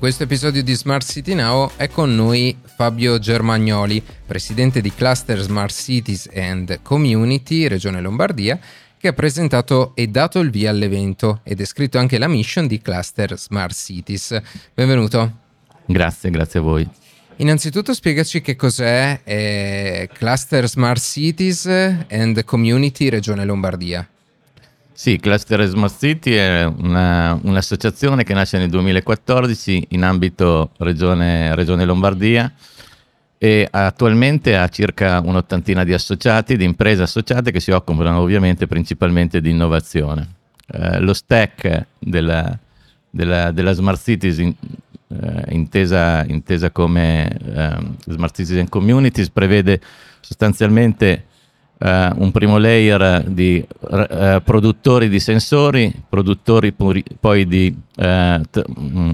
questo episodio di Smart City Now è con noi Fabio Germagnoli, presidente di Cluster Smart Cities and Community, Regione Lombardia, che ha presentato e dato il via all'evento ed è scritto anche la mission di Cluster Smart Cities. Benvenuto. Grazie, grazie a voi. Innanzitutto spiegaci che cos'è eh, Cluster Smart Cities and Community Regione Lombardia. Sì, Cluster Smart City è una, un'associazione che nasce nel 2014 in ambito regione, regione, Lombardia e attualmente ha circa un'ottantina di associati, di imprese associate che si occupano ovviamente principalmente di innovazione. Eh, lo stack della, della, della Smart Cities in, eh, intesa, intesa, come eh, Smart Cities and Communities prevede sostanzialmente Uh, un primo layer di uh, produttori di sensori, produttori puri, poi di uh, t- mm,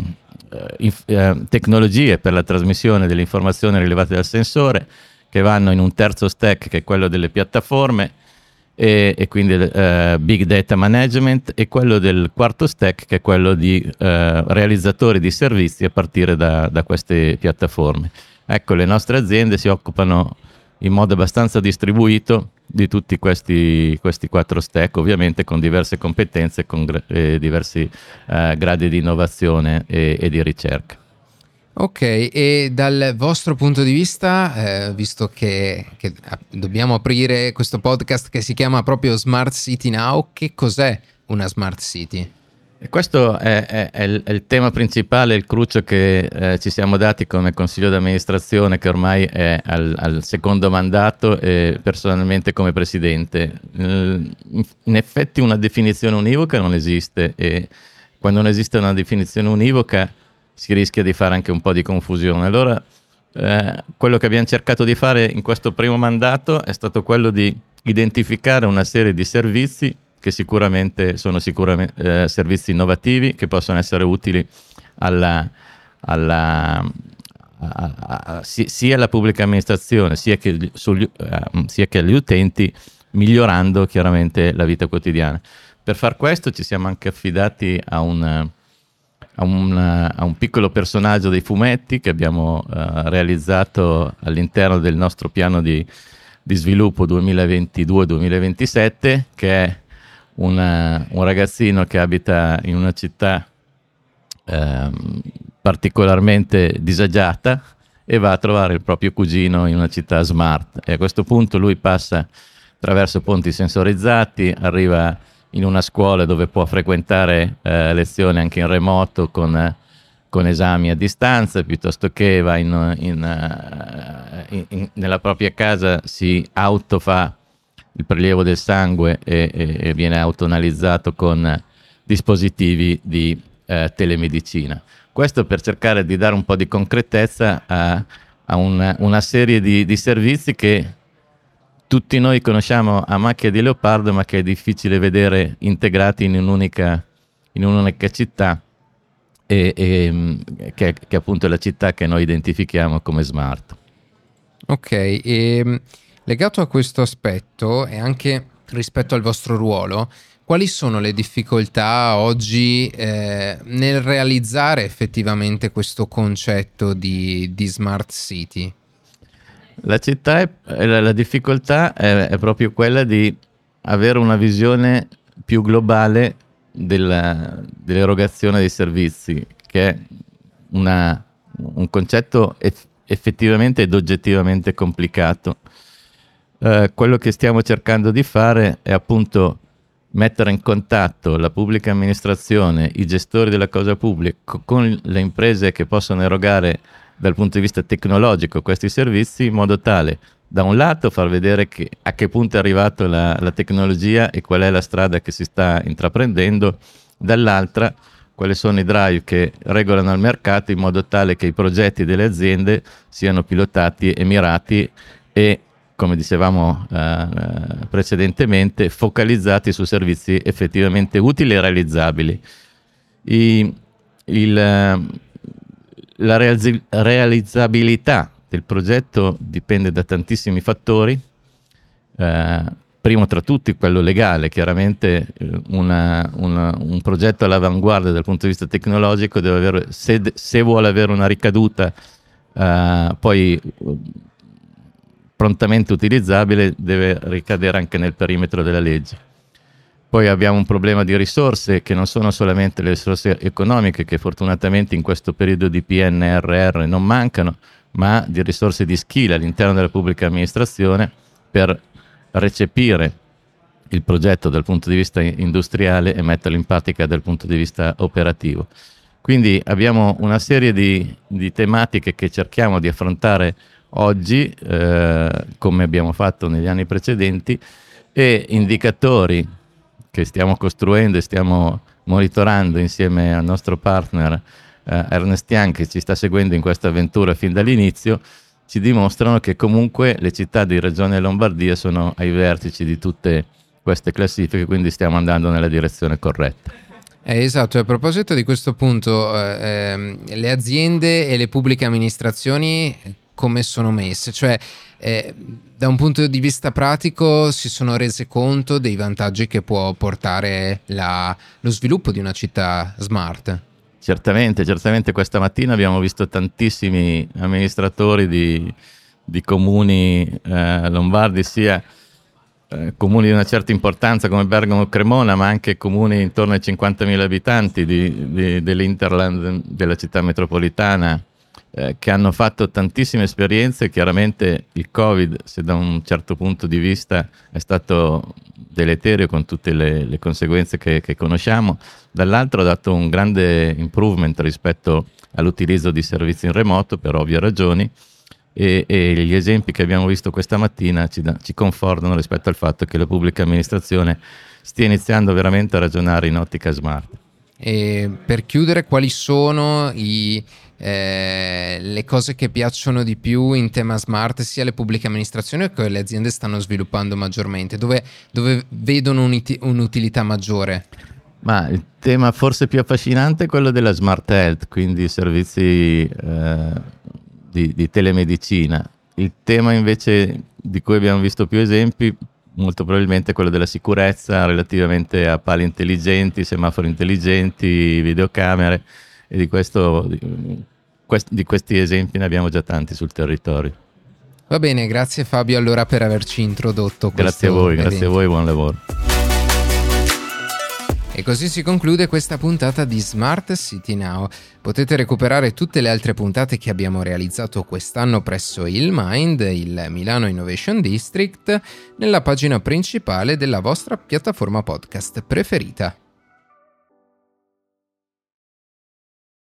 inf- tecnologie per la trasmissione delle informazioni rilevate dal sensore, che vanno in un terzo stack che è quello delle piattaforme e, e quindi big data management e quello del quarto stack che è quello di realizzatori di servizi a partire da, da queste piattaforme. Ecco, le nostre aziende si occupano in modo abbastanza distribuito di tutti questi, questi quattro stack, ovviamente con diverse competenze con eh, diversi eh, gradi di innovazione e, e, di ricerca. Ok, e dal vostro punto di vista, eh, visto che, che dobbiamo aprire questo podcast che si chiama proprio Smart City Now, che cos'è una Smart City? E questo è, è, è, il, è, il, tema principale, il crucio che eh, ci siamo dati come consiglio d'amministrazione che ormai è al, al secondo mandato e personalmente come presidente. In, in effetti una definizione univoca non esiste e quando non esiste una definizione univoca si rischia di fare anche un po' di confusione. Allora eh, quello che abbiamo cercato di fare in questo primo mandato è stato quello di identificare una serie di servizi che sicuramente sono sicuramente, eh, servizi innovativi che possono essere utili alla, alla, a, a, a, sia alla pubblica amministrazione sia che, sugli, uh, sia che agli utenti, migliorando chiaramente la vita quotidiana. Per far questo ci siamo anche affidati a un, a un, a un piccolo personaggio dei fumetti che abbiamo uh, realizzato all'interno del nostro piano di, di sviluppo 2022-2027, che è una, un ragazzino che abita in una città eh, particolarmente disagiata e va a trovare il proprio cugino in una città smart. E a questo punto lui passa attraverso ponti sensorizzati, arriva in una scuola dove può frequentare eh, lezioni anche in remoto con, con, esami a distanza, piuttosto che va in, in, uh, in, nella propria casa, si autofa il prelievo del sangue e, e, e viene autonalizzato con dispositivi di eh, telemedicina. Questo per cercare di dare un po' di concretezza a, a una, una, serie di, di, servizi che tutti noi conosciamo a macchia di leopardo, ma che è difficile vedere integrati in un'unica, in un'unica città, e, e, che, che appunto è la città che noi identifichiamo come smart. Ok, e ehm, Legato a questo aspetto e anche rispetto al vostro ruolo, quali sono le difficoltà oggi eh, nel realizzare effettivamente questo concetto di, di smart city? La è, la, la difficoltà è, è, proprio quella di avere una visione più globale della, dell'erogazione dei servizi, che è una, un concetto eff, effettivamente ed oggettivamente complicato eh, quello che stiamo cercando di fare è appunto mettere in contatto la pubblica amministrazione, i gestori della cosa pubblica con le imprese che possono erogare dal punto di vista tecnologico questi servizi in modo tale da un lato far vedere che, a che punto è arrivata la, la, tecnologia e qual è la strada che si sta intraprendendo, dall'altra quali sono i drive che regolano il mercato in modo tale che i progetti delle aziende siano pilotati e mirati e come dicevamo eh, precedentemente, focalizzati su servizi effettivamente utili e realizzabili. I, il, la realizz- realizzabilità del progetto dipende da tantissimi fattori, eh, primo tra tutti quello legale, chiaramente eh, una, una, un progetto all'avanguardia dal punto di vista tecnologico avere, se, se vuole avere una ricaduta uh, poi prontamente utilizzabile deve ricadere anche nel perimetro della legge. Poi abbiamo un problema di risorse che non sono solamente le risorse economiche che fortunatamente in questo periodo di PNRR non mancano, ma di risorse di skill all'interno della pubblica amministrazione per recepire il progetto dal punto di vista industriale e metterlo in pratica dal punto di vista operativo. Quindi abbiamo una serie di, di tematiche che cerchiamo di affrontare oggi, eh, come abbiamo fatto negli anni precedenti, e indicatori che stiamo costruendo e stiamo monitorando insieme al nostro partner eh, Ernest Young che ci sta seguendo in questa avventura fin dall'inizio, ci dimostrano che comunque le città di Regione Lombardia sono ai vertici di tutte queste classifiche, quindi stiamo andando nella direzione corretta. Eh, esatto, a proposito di questo punto, eh, ehm, le aziende e le pubbliche amministrazioni come sono messe? Cioè, eh, da un punto di vista pratico si sono rese conto dei vantaggi che può portare la, lo sviluppo di una città smart? Certamente, certamente questa mattina abbiamo visto tantissimi amministratori di, di comuni eh, lombardi, sia eh, comuni di una certa importanza come Bergamo e Cremona, ma anche comuni intorno ai 50.000 abitanti di, di, dell'Interland della città metropolitana, eh, che hanno fatto tantissime esperienze. Chiaramente il Covid, se da un certo punto di vista è stato deleterio con tutte le, le conseguenze che, che, conosciamo, dall'altro ha dato un grande improvement rispetto all'utilizzo di servizi in remoto per ovvie ragioni e, e gli esempi che abbiamo visto questa mattina ci, da, ci confortano rispetto al fatto che la pubblica amministrazione stia iniziando veramente a ragionare in ottica smart. E per chiudere, quali sono i, eh, le cose che piacciono di più in tema smart sia alle pubbliche amministrazioni che le aziende stanno sviluppando maggiormente, dove, dove vedono un'utilità maggiore? Ma il tema forse più affascinante è quello della smart health, quindi servizi eh, di, di telemedicina. Il tema invece di cui abbiamo visto più esempi molto probabilmente quello della sicurezza relativamente a pali intelligenti, semafori intelligenti, videocamere e di, questo, di, di questi esempi ne abbiamo già tanti sul territorio. Va bene, grazie Fabio allora per averci introdotto. Grazie a voi, evento. grazie a voi, buon lavoro. E così si conclude questa puntata di Smart City Now. Potete recuperare tutte le altre puntate che abbiamo realizzato quest'anno presso il Mind, il Milano Innovation District, nella pagina principale della vostra piattaforma podcast preferita.